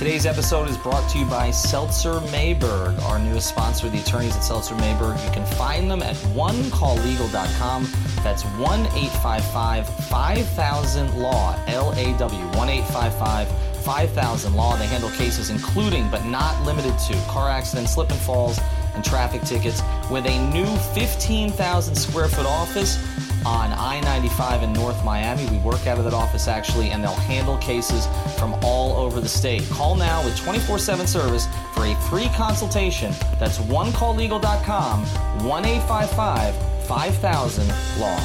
Today's episode is brought to you by Seltzer Mayberg, our newest sponsor, the attorneys at Seltzer Mayberg. You can find them at onecalllegal.com. That's 1 855 5000 Law, L A W, 1 855 5000 Law. They handle cases including, but not limited to, car accidents, slip and falls, and traffic tickets with a new 15,000 square foot office on I 95 in North Miami. We work out of that office actually, and they'll handle cases from all over the state. Call now with 24 7 service for a free consultation. That's onecalllegal.com, 1 855 5000 Law.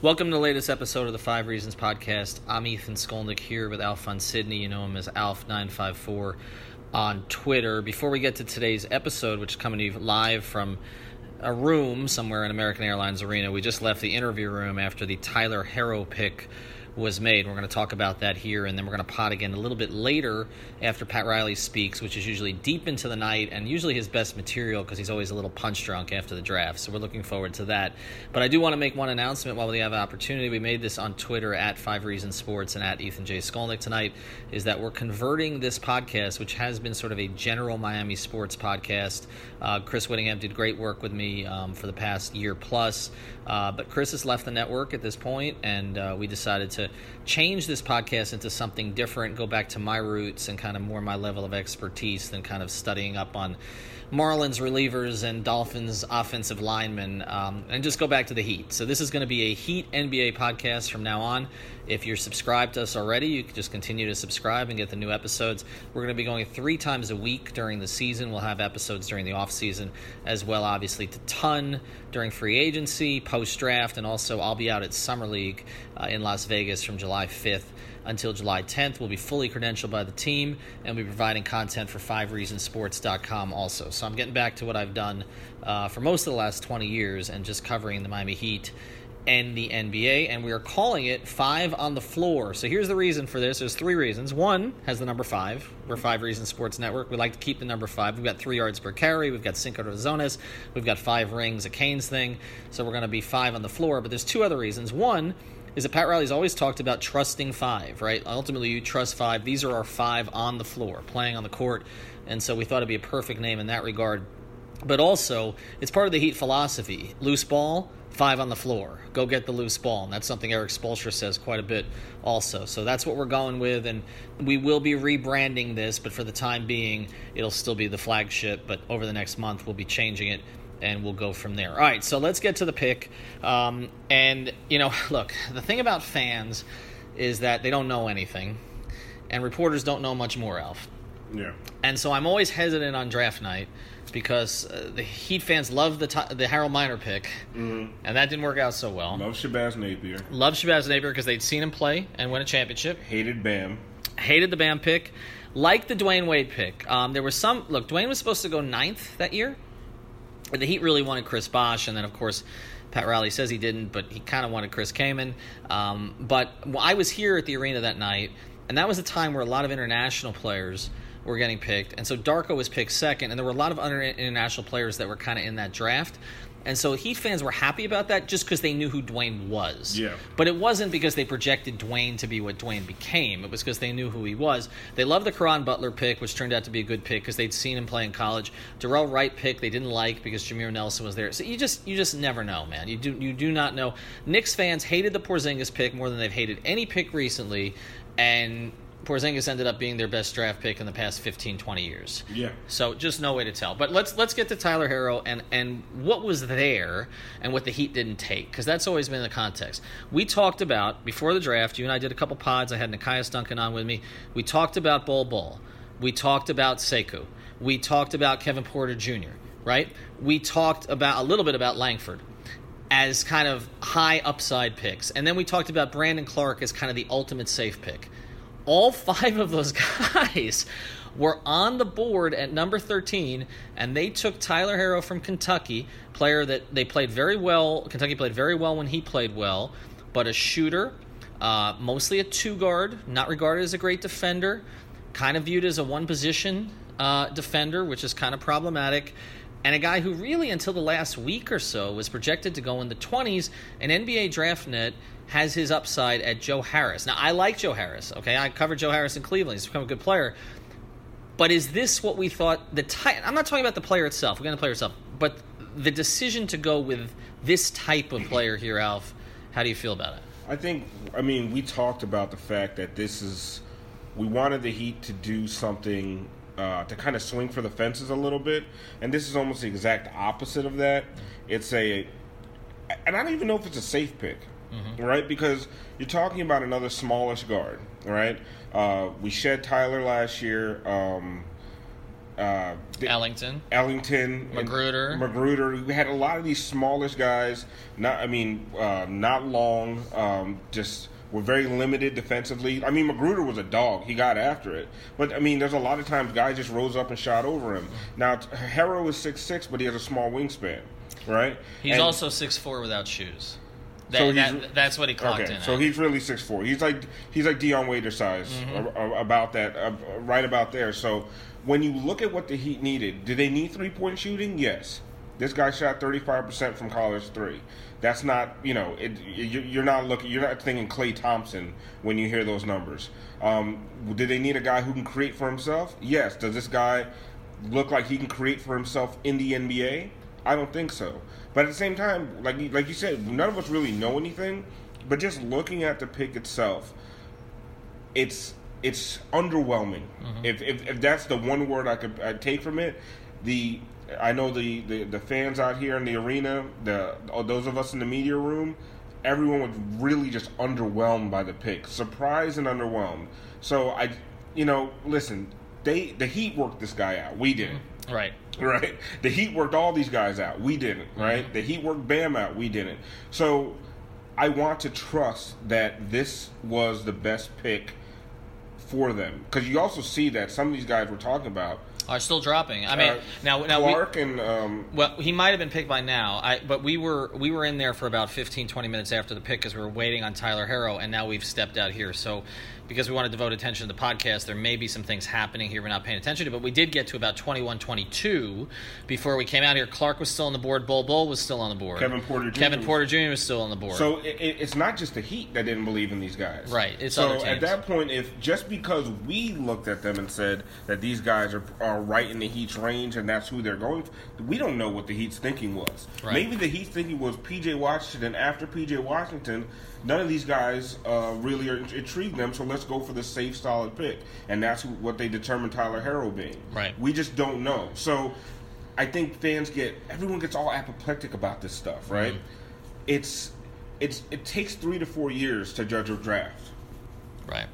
Welcome to the latest episode of the Five Reasons Podcast. I'm Ethan Skolnick here with Alphonse Sidney. You know him as Alf954 on Twitter. Before we get to today's episode, which is coming to you live from a room somewhere in American Airlines Arena, we just left the interview room after the Tyler Herro pick was made. We're going to talk about that here, and then we're going to pot again a little bit later after Pat Riley speaks, which is usually deep into the night and usually his best material because he's always a little punch drunk after the draft. So we're looking forward to that. But I do want to make one announcement while we have an opportunity. We made this on Twitter at Five Reasons Sports and at Ethan J. Skolnick tonight. Is that we're converting this podcast, which has been sort of a general Miami sports podcast. Uh, Chris Whittingham did great work with me um, for the past year plus, uh, but Chris has left the network at this point, and uh, we decided to change this podcast into something different, go back to my roots and kind of more my level of expertise than kind of studying up on Marlins relievers and Dolphins offensive linemen, um, and just go back to the Heat. So this is going to be a Heat NBA podcast from now on. If you're subscribed to us already, you can just continue to subscribe and get the new episodes. We're going to be going three times a week during the season. We'll have episodes during the off season as well, obviously to ton during free agency, post draft, and also I'll be out at Summer League uh, in Las Vegas from July 5th until July 10th. We'll be fully credentialed by the team and we'll be providing content for 5reasonsports.com also. So I'm getting back to what I've done uh, for most of the last 20 years and just covering the Miami Heat and the NBA, and we are calling it Five on the Floor. So here's the reason for this. There's three reasons. One has the number five. We're Five Reasons Sports Network. We like to keep the number five. We've got three yards per carry. We've got Cinco de Zonas. We've got five rings, a Canes thing. So we're going to be five on the floor. But there's two other reasons. One is that Pat Riley's always talked about trusting five, right? Ultimately, you trust five. These are our five on the floor, playing on the court. And so we thought it'd be a perfect name in that regard. But also, it's part of the Heat philosophy. Loose ball, five on the floor. Go get the loose ball. And that's something Erik Spoelstra says quite a bit also. So that's what we're going with. And we will be rebranding this, but for the time being, it'll still be the flagship. But over the next month, we'll be changing it and we'll go from there. All right, so let's get to the pick. Um, and, you know, look, the thing about fans is that they don't know anything, and reporters don't know much more, Alf. Yeah. And so I'm always hesitant on draft night because uh, the Heat fans love the t- the Harold Miner pick, mm-hmm. and that didn't work out so well. Love Shabazz Napier. Love Shabazz Napier because they'd seen him play and win a championship. Hated Bam. Hated the Bam pick. Like the Dwyane Wade pick. Um, there was some look. Dwyane was supposed to go ninth that year. The Heat really wanted Chris Bosh, and then of course. Pat Riley says he didn't, but he kind of wanted Chris Kaman. Um, but I was here at the arena that night, and that was a time where a lot of international players were getting picked. And so Darko was picked second, and there were a lot of other international players that were kind of in that draft. And so Heat fans were happy about that just because they knew who Dwyane was. Yeah. But it wasn't because they projected Dwyane to be what Dwyane became. It was because they knew who he was. They loved the Caron Butler pick, which turned out to be a good pick because they'd seen him play in college. Dorell Wright pick they didn't like because Jameer Nelson was there. So you just you just never know, man. You do you do not know. Knicks fans hated the Porzingis pick more than they've hated any pick recently, and Porzingis ended up being their best draft pick in the past 15, 20 years. Yeah. So just no way to tell. But let's let's get to Tyler Herro and and what was there and what the Heat didn't take because that's always been the context. We talked about before the draft. You and I did a couple pods. I had Nekias Duncan on with me. We talked about Bol Bol. We talked about Sekou. We talked about Kevin Porter Jr. Right. We talked about a little bit about Langford as kind of high upside picks, and then we talked about Brandon Clarke as kind of the ultimate safe pick all five of those guys were on the board at number 13, and they took Tyler Herro from Kentucky, player that they played very well. Kentucky played very well when he played well, but a shooter, uh, mostly a two guard, not regarded as a great defender, kind of viewed as a one position uh, defender, which is kind of problematic. And a guy who really, until the last week or so, was projected to go in the 20s. An NBA draft net has his upside at Joe Harris. Now, I like Joe Harris. Okay, I covered Joe Harris in Cleveland. He's become a good player. But is this what we thought? The? I'm not talking about the player itself. We're going to player itself, but the decision to go with this type of player here, Alf. How do you feel about it? I think. I mean, we talked about the fact that this is. We wanted the Heat to do something uh, to kind of swing for the fences a little bit, and this is almost the exact opposite of that. It's a, and I don't even know if it's a safe pick mm-hmm. right? Because you're talking about another smallish guard, right? Uh, we shed Tyler last year. Um, uh, Ellington, Ellington, McGruder, McGruder. We had a lot of these smallish guys. Not, I mean, uh, not long. Um, just were very limited defensively. I mean, McGruder was a dog. He got after it. But, I mean, there's a lot of times guys just rose up and shot over him. Now, Herro is six six, but he has a small wingspan, right? He's and, also six four without shoes. That, so that, that's what he clocked okay, in. So at. he's really six four. He's like he's like Dion Waiter size mm-hmm. about that, right about there. So when you look at what the Heat needed, did they need three point shooting? Yes. This guy shot thirty five percent from college three. That's not you know it, you're not looking you're not thinking Klay Thompson when you hear those numbers. Um, did they need a guy who can create for himself? Yes. Does this guy look like he can create for himself in the NBA? I don't think so. But at the same time, like like you said, none of us really know anything. But just looking at the pick itself, it's it's underwhelming. Mm-hmm. If, if, if that's the one word I could I'd take from it, the I know the, the, the fans out here in the arena, the those of us in the media room, everyone was really just underwhelmed by the pick, surprised and underwhelmed. So I, you know, listen, they the Heat worked this guy out. We didn't. Right. Right. The Heat worked all these guys out. We didn't. Right. Mm-hmm. The Heat worked Bam out. We didn't. So I want to trust that this was the best pick for them because you also see that some of these guys we're talking about are still dropping. I mean, uh, now now Clarke we, and um, well, he might have been picked by now. I but we were we were in there for about 15, 20 minutes after the pick because we were waiting on Tyler Herro, and now we've stepped out here. So because we want to devote attention to the podcast, there may be some things happening here we're not paying attention to. But we did get to about 21 22 before we came out here. Clarke was still on the board. Bull Bol was still on the board. Kevin Porter Jr. Kevin Porter Jr. was still on the board. So it, it's not just the Heat that didn't believe in these guys. Right. It's so at that point, if just because we looked at them and said that these guys are, are right in the Heat's range and that's who they're going, for, we don't know what the Heat's thinking was. Right. Maybe the Heat's thinking was P.J. Washington. After P.J. Washington, none of these guys uh, really are intrigued them. So let's go for the safe, solid pick, and that's what they determined Tyler Herro being. Right. We just don't know. So I think fans get everyone gets all apoplectic about this stuff, right? Mm-hmm. It's it's it takes three to four years to judge a draft. Right.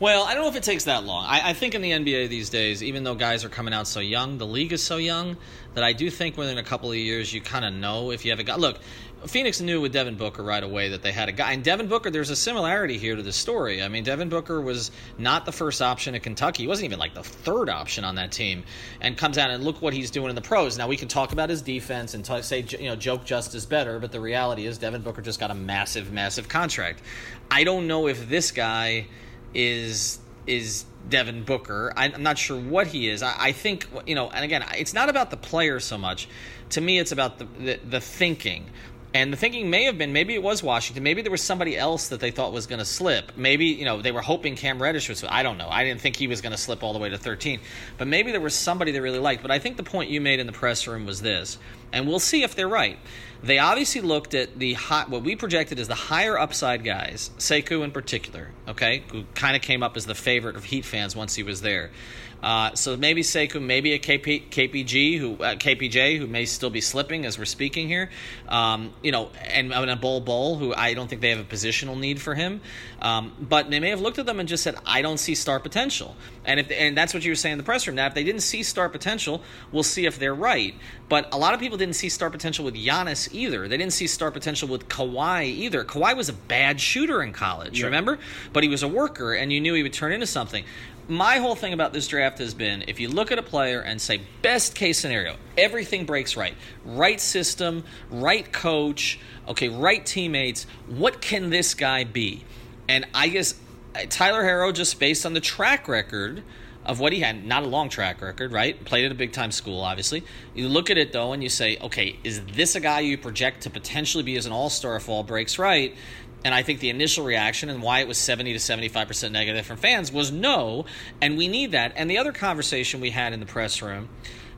Well, I don't know if it takes that long. I, I, think in the NBA these days, even though guys are coming out so young, the league is so young that I do think within a couple of years you kind of know if you have a guy. Look, Phoenix knew with Devin Booker right away that they had a guy. And Devin Booker, there's a similarity here to the story. I mean, Devin Booker was not the first option at Kentucky. He wasn't even like the third option on that team. And comes out and look what he's doing in the pros. Now, we can talk about his defense and say, you know, joke just is better, but the reality is Devin Booker just got a massive, massive contract. I don't know if this guy is is Devin Booker. I'm not sure what he is. I, I, think you know, and again, it's not about the player so much. To me, it's about the, the, the thinking. And the thinking may have been maybe it was Washington. Maybe there was somebody else that they thought was going to slip. Maybe, you know, they were hoping Cam Reddish was. I don't know. I didn't think he was going to slip all the way to 13. But maybe there was somebody they really liked. But I think the point you made in the press room was this and we'll see if they're right. They obviously looked at the hot, what we projected as the higher upside guys, Sekou in particular, okay, who kind of came up as the favorite of Heat fans once he was there. Uh, so maybe Sekou, maybe a KP, KPG who uh, KPJ who may still be slipping as we're speaking here. Um, you know, and, and a Bull Bol who I don't think they have a positional need for him. Um, but they may have looked at them and just said, I don't see star potential. And if and that's what you were saying in the press room. Now, if they didn't see star potential, we'll see if they're right. But a lot of people didn't see star potential with Giannis either. They didn't see star potential with Kawhi either. Kawhi was a bad shooter in college, yeah. remember? But he was a worker, and you knew he would turn into something my whole thing about this draft has been if you look at a player and say best case scenario everything breaks right right system right coach okay right teammates what can this guy be and i guess uh, tyler Herro, just based on the track record of what he had not a long track record right played at a big time school obviously you look at it though and you say okay is this a guy you project to potentially be as an all-star if all breaks right and I think the initial reaction and why it was 70 to 75% negative from fans was no, and we need that. And the other conversation we had in the press room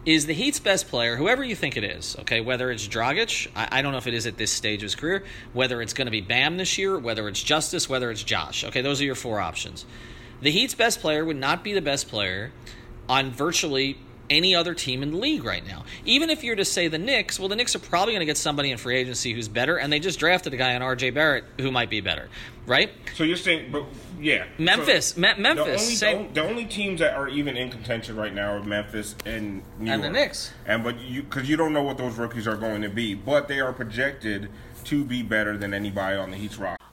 is the Heat's best player, whoever you think it is, okay, whether it's Dragic, I, I don't know if it is at this stage of his career, whether it's going to be Bam this year, whether it's Justise, whether it's Josh. Okay, those are your four options. The Heat's best player would not be the best player on virtually any other team in the league right now. Even if you're to say the Knicks, well, the Knicks are probably going to get somebody in free agency who's better, and they just drafted a guy on R.J. Barrett who might be better, right? So you're saying, but yeah, Memphis, so Me- Memphis. The only, the only, teams that are even in contention right now are Memphis and New and York. the Knicks. And but you because you don't know what those rookies are going to be, but they are projected to be better than anybody on the Heat's roster.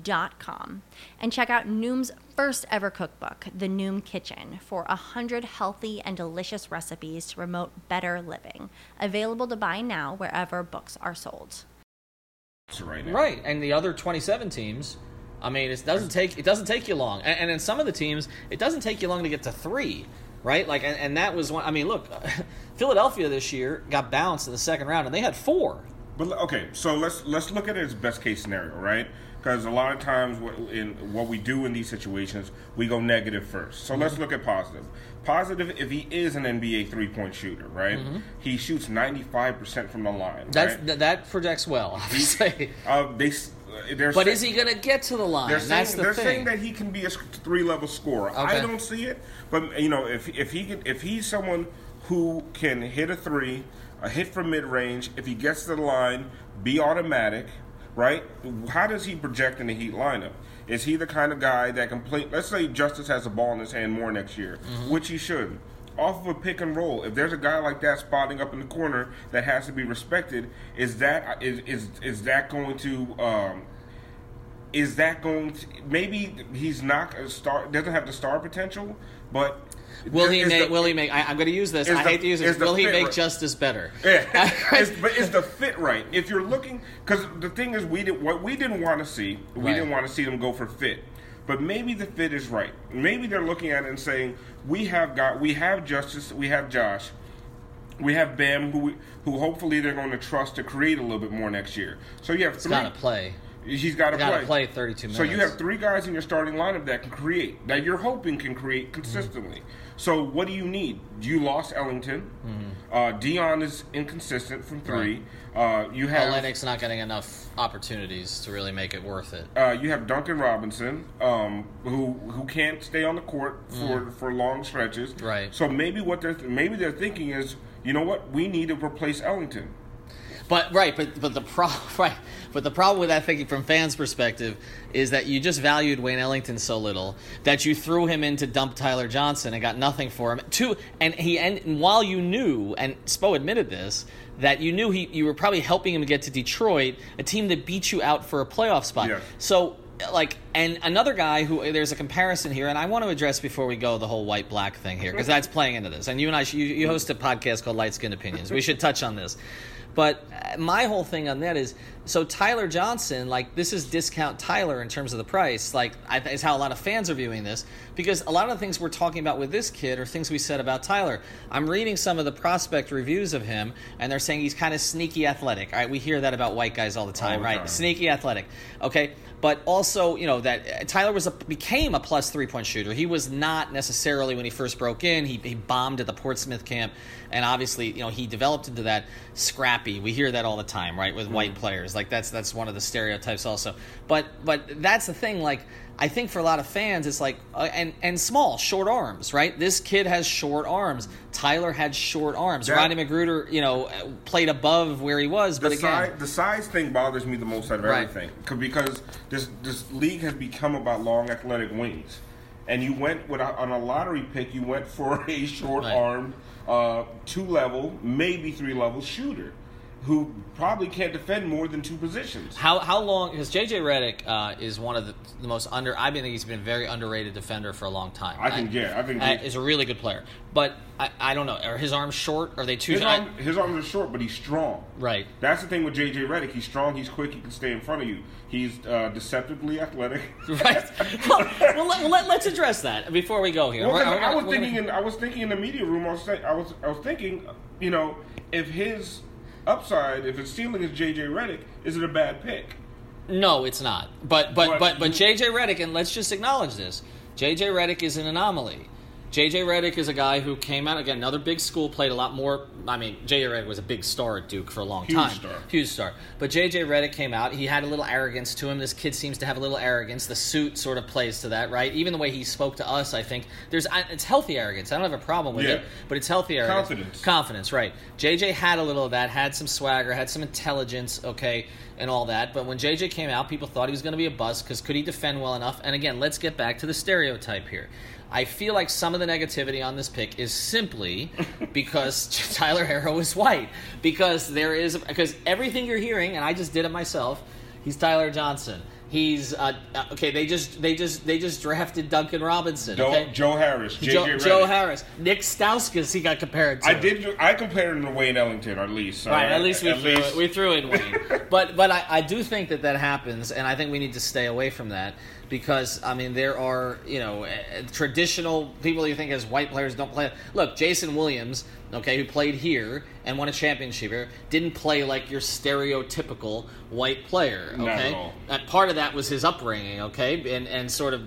Dot com and check out Noom's first ever cookbook, The Noom Kitchen, for a hundred healthy and delicious recipes to promote better living. Available to buy now wherever books are sold. Right, right, and the other twenty-seven teams I mean, it doesn't take it doesn't take you long, and, and in some of the teams, it doesn't take you long to get to three, right? Like, and, and that was one. I mean, look, Philadelphia this year got bounced in the second round, and they had four. But okay, so let's let's look at it as best case scenario, right? Because a lot of times, what, in what we do in these situations, we go negative first. So mm-hmm. let's look at positive. Positive, if he is an NBA three point shooter, right? Mm-hmm. He shoots ninety five percent from the line. That's right? th- that projects well. He, uh, they they're but saying, is he going to get to the line? They're, saying, the they're saying, that he can be a three level scorer. Okay. I don't see it, but you know, if if he can, if he's someone who can hit a three, a hit from mid range, if he gets to the line, be automatic, right? How does he project in the Heat lineup? Is he the kind of guy that can play? Let's say Justise has a ball in his hand more next year, mm-hmm. which he should. Off of a pick and roll, if there's a guy like that spotting up in the corner that has to be respected, is that is is, is that going to um, is that going to maybe he's not a star doesn't have the star potential but will he make the, will he make I, am going to use this i the, hate to use this will he make right? justise better yeah is, but is the fit right if you're looking because the thing is we did what we didn't want to see we right. didn't want to see them go for fit but maybe the fit is right maybe they're looking at it and saying we have got we have justise we have josh we have Bam, who who hopefully they're going to trust to create a little bit more next year. So you have three. Got to play. He's got to play. play 32 minutes. So you have three guys in your starting lineup that can create, that you're hoping can create consistently. Mm-hmm. So what do you need? You lost Ellington. Mm-hmm. Uh, Dion is inconsistent from three. Right. Uh, you have Lennox not getting enough opportunities to really make it worth it. Uh, you have Duncan Robinson, um, who who can't stay on the court for mm. for long stretches. Right. So maybe what they're maybe they're thinking is, you know what, we need to replace Ellington. But right, but but the pro right, but the problem with that thinking from fans' perspective is that you just valued Wayne Ellington so little that you threw him in to dump Tyler Johnson and got nothing for him. Two, and he and while you knew, and Spo admitted this, that you knew he you were probably helping him get to Detroit, a team that beat you out for a playoff spot. Yeah. So like and another guy who there's a comparison here and i want to address before we go the whole white black thing here because that's playing into this and you and i you, you host a podcast called light skin opinions we should touch on this but uh, my whole thing on that is so Tyler Johnson, like this is discount Tyler in terms of the price. Like I, is how a lot of fans are viewing this because a lot of the things we're talking about with this kid are things we said about Tyler. I'm reading some of the prospect reviews of him, and they're saying he's kind of sneaky athletic. All right, we hear that about white guys all the time, All right? time. Sneaky athletic. Okay, but also you know that uh, Tyler was a, became a plus three point shooter. He was not necessarily when he first broke in. He, he bombed at the Portsmouth camp, and obviously you know he developed into that scrappy. We hear that all the time, right, with white players. Like that's that's one of the stereotypes also. But but that's the thing. Like I think for a lot of fans, it's like uh, and and small, short arms, right? This kid has short arms. Tyler had short arms. That- Rodney McGruder, you know, played above where he was, The but again, size, the size thing bothers me the most out of Right. everything 'Cause- because this this league has become about long athletic wings, and you went with a, on a lottery pick. You went for a short Right. uh, two level, maybe three level shooter, who probably can't defend more than two positions. How how long? Because JJ Redick uh, is one of the, the most under. I think he's been a very underrated defender for a long time. I think, yeah, I think uh, he- is a really good player. But I, I don't know. Are his arms short? Are they too? His, I- arm, his arms are short, but he's strong. right. That's the thing with JJ Redick. He's strong. He's quick. He can stay in front of you. He's uh, deceptively athletic. Right. well, well, let, let, let's address that before we go here. Well, We're- we're I was we're gonna- thinking, in, I was thinking in the media room. I was, I was, I was thinking, you know, if his upside, if it's ceiling is JJ Redick, is it a bad pick? No, it's not. But but But but but JJ Redick, and let's just acknowledge this. JJ Redick is an anomaly. JJ Redick is a guy who came out again, another big school, played a lot more. I mean, JJ Redick was a big star at Duke for a long time. Huge time, star. huge star. But JJ Redick came out. He had a little arrogance to him. This kid seems to have a little arrogance. The suit sort of plays to that, right? Even the way he spoke to us, I think there's it's healthy arrogance. I don't have a problem with Yeah. it, but it's healthy arrogance. Confidence. Confidence, right. JJ had a little of that, had some swagger, had some intelligence, okay, and all that. But when JJ came out, people thought he was going to be a bust because could he defend well enough? And again, let's get back to the stereotype here. I feel like some of the negativity on this pick is simply because Tyler Herro is white. Because there is, because everything you're hearing, and I just did it myself, he's Tyler Johnson. He's uh, uh, okay. They just they just they just drafted Duncan Robinson. Joe, okay? Joe Harris, JJ Joe. Joe Harris, Nick Stauskas. He got compared to. I did. I compared him to Wayne Ellington, at least. Right, Uh, at least we at threw least- we threw in Wayne, but but I, I do think that that happens, and I think we need to stay away from that because I mean there are you know eh, traditional people you think as white players don't play. Look, Jason Williams, okay, who played here and won a championship here, didn't play like your stereotypical white player. Okay, all. part of that was his upbringing, okay, and and sort of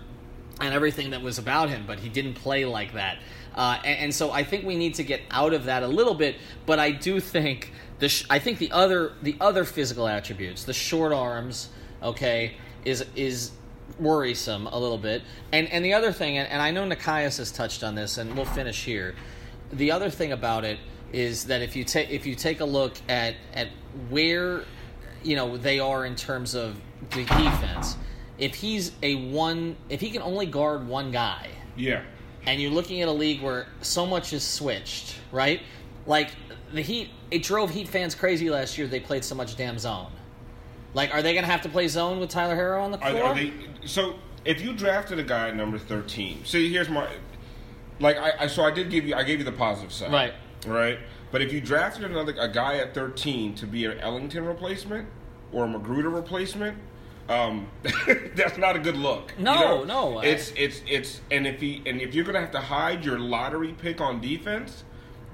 and everything that was about him, but he didn't play like that. Uh, and, and so I think we need to get out of that a little bit. But I do think the sh- I think the other the other physical attributes, the short arms, okay, is is worrisome a little bit. And and the other thing, and, and I know Nekias has touched on this, and we'll finish here. The other thing about it is that if you take if you take a look at at where you know they are in terms of the defense if he's a one if he can only guard one guy Yeah. and you're looking at a league where so much is switched right? Like the heat it drove heat fans crazy last year. They played so much damn zone. Like are they gonna have to play zone with tyler herro on the Are, floor are they, so if you drafted a guy at number thirteen, see here's my like I, I so I did give you I gave you the positive side, Right. Right. But if you drafted another a guy at thirteen to be an Ellington replacement or a McGruder replacement, um, that's not a good look. you No, know? no, It's it's it's and if he and if you're gonna have to hide your lottery pick on defense,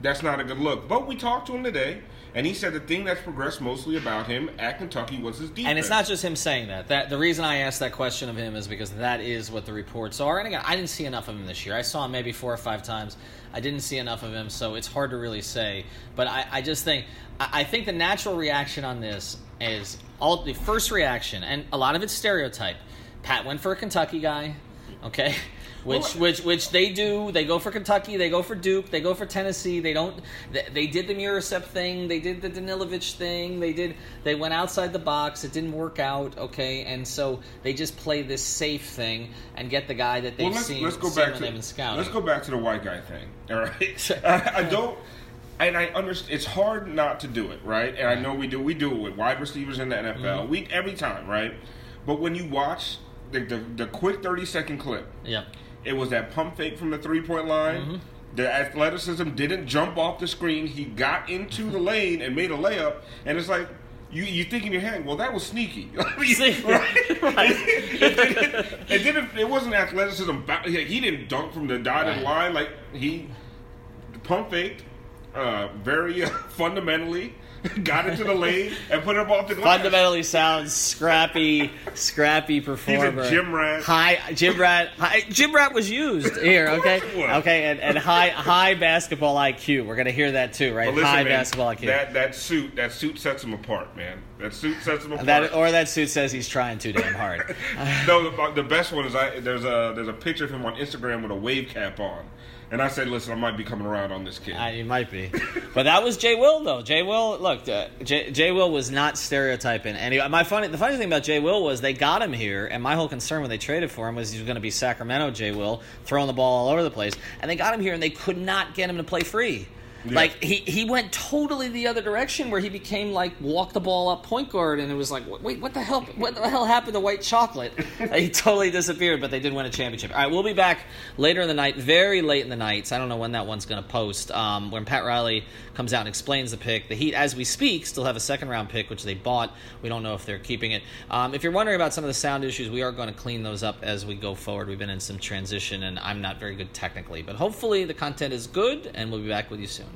that's not a good look. But we talked to him today. And he said the thing that's progressed mostly about him at Kentucky was his defense. And it's not just him saying that. That the reason I asked that question of him is because that is what the reports are. And again, I didn't see enough of him this year. I saw him maybe four or five times. I didn't see enough of him, so it's hard to really say. But I, I just think I, I think the natural reaction on this is all the first reaction, and a lot of it's stereotype. Pat went for a Kentucky guy. Okay, which which which they do. They go for Kentucky. They go for Duke. They go for Tennessee. They don't. They, they did the Müürsepp thing. They did the Danilovich thing. They did. They went outside the box. It didn't work out. Okay, and so they just play this safe thing and get the guy that they've Well, let's, seen. let's go seen back to they've been scouting. let's go back to the white guy thing. All right, I, I don't, and I understand it's hard not to do it, right? And I know we do. We do it with wide receivers in the NFL. Mm-hmm. We every time, right? But when you watch the the, the quick thirty second clip, Yeah. It was that pump fake from the three point line. Mm-hmm. The athleticism didn't jump off the screen. He got into the lane and made a layup, and it's like. You, you think in your head, well, that was sneaky. See? right? Right. it, didn't, it didn't. It wasn't athleticism. He didn't dunk from the dotted Right. line like he pump faked. Uh, very uh, fundamentally got into the lane and put it up off the glass. Fundamentally sounds scrappy, scrappy performer. He's a gym rat. High gym rat. High, gym rat was used here. Okay, okay, and, and high high basketball IQ. We're gonna hear that too, right? Listen, high man, basketball IQ. That that suit that suit sets him apart, man. That suit sets him apart. That or that suit says he's trying too damn hard. no, the, the best one is I there's a there's a picture of him on Instagram with a wave cap on, and I said, listen, I might be coming around on this kid. Uh, he might be, but that was Jay Will though. Jay Will, look, uh, Jay, Jay Will was not stereotyping. And my funny, the funny thing about Jay Will was they got him here, and my whole concern when they traded for him was he was going to be Sacramento Jay Will, throwing the ball all over the place, and they got him here, and they could not get him to play free. Like he, he went totally the other direction where he became like walk the ball up point guard and it was like wait what the hell what the hell happened to white chocolate? He totally disappeared but they did win a championship. All right we'll be back later in the night very late in the night I don't know when that one's going to post um, when Pat Riley comes out and explains the pick. The Heat as we speak still have a second round pick which they bought. We don't know if they're keeping it. Um, if you're wondering about some of the sound issues we are going to clean those up as we go forward. We've been in some transition and I'm not very good technically but hopefully the content is good and we'll be back with you soon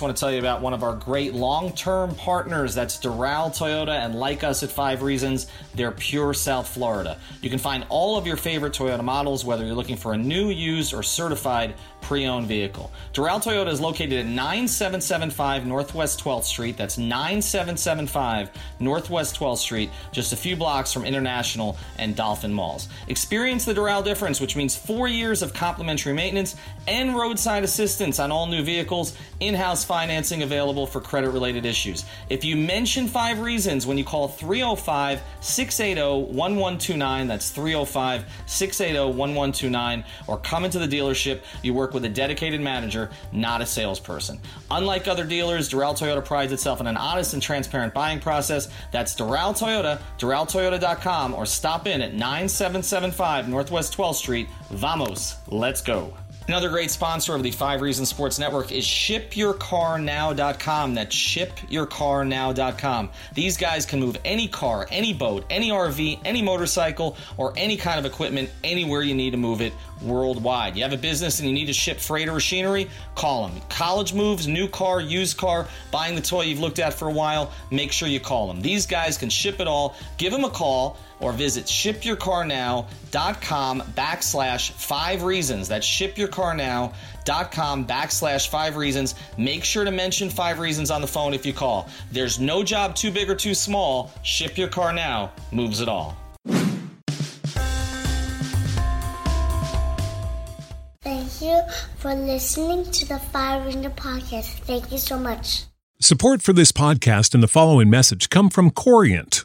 I want to tell you about one of our great long-term partners. That's Doral Toyota, and like us at Five Reasons, they're pure South Florida. You can find all of your favorite Toyota models, whether you're looking for a new, used, or certified pre-owned vehicle. Doral Toyota is located at 9775 Northwest 12th Street. That's 9775 Northwest 12th Street, just a few blocks from International and Dolphin Malls. Experience the Doral difference, which means four years of complimentary maintenance and roadside assistance on all new vehicles, in-house financing available for credit-related issues. If you mention five reasons when you call 305 680 1129, that's 305 680 1129, or come into the dealership, you work with a dedicated manager, not a salesperson. Unlike other dealers, Doral Toyota prides itself on an honest and transparent buying process. That's Doral Toyota, DoralToyota.com, or stop in at 9775 Northwest 12th Street. Vamos, let's go. Another great sponsor of the Five Reasons Sports Network is ShipYourCarNow.com. That's ShipYourCarNow.com. These guys can move any car, any boat, any RV, any motorcycle, or any kind of equipment anywhere you need to move it worldwide. You have a business and you need to ship freight or machinery? Call them. College moves, new car, used car, buying the toy you've looked at for a while, make sure you call them. These guys can ship it all. Give them a call or visit shipyourcarnow.com backslash five reasons. That's shipyourcarnow.com backslash five reasons. Make sure to mention five reasons on the phone if you call. There's no job too big or too small. Ship Your Car Now moves it all. You for listening to the Fire Ringer podcast. Thank you so much. Support for this podcast and the following message come from Corient.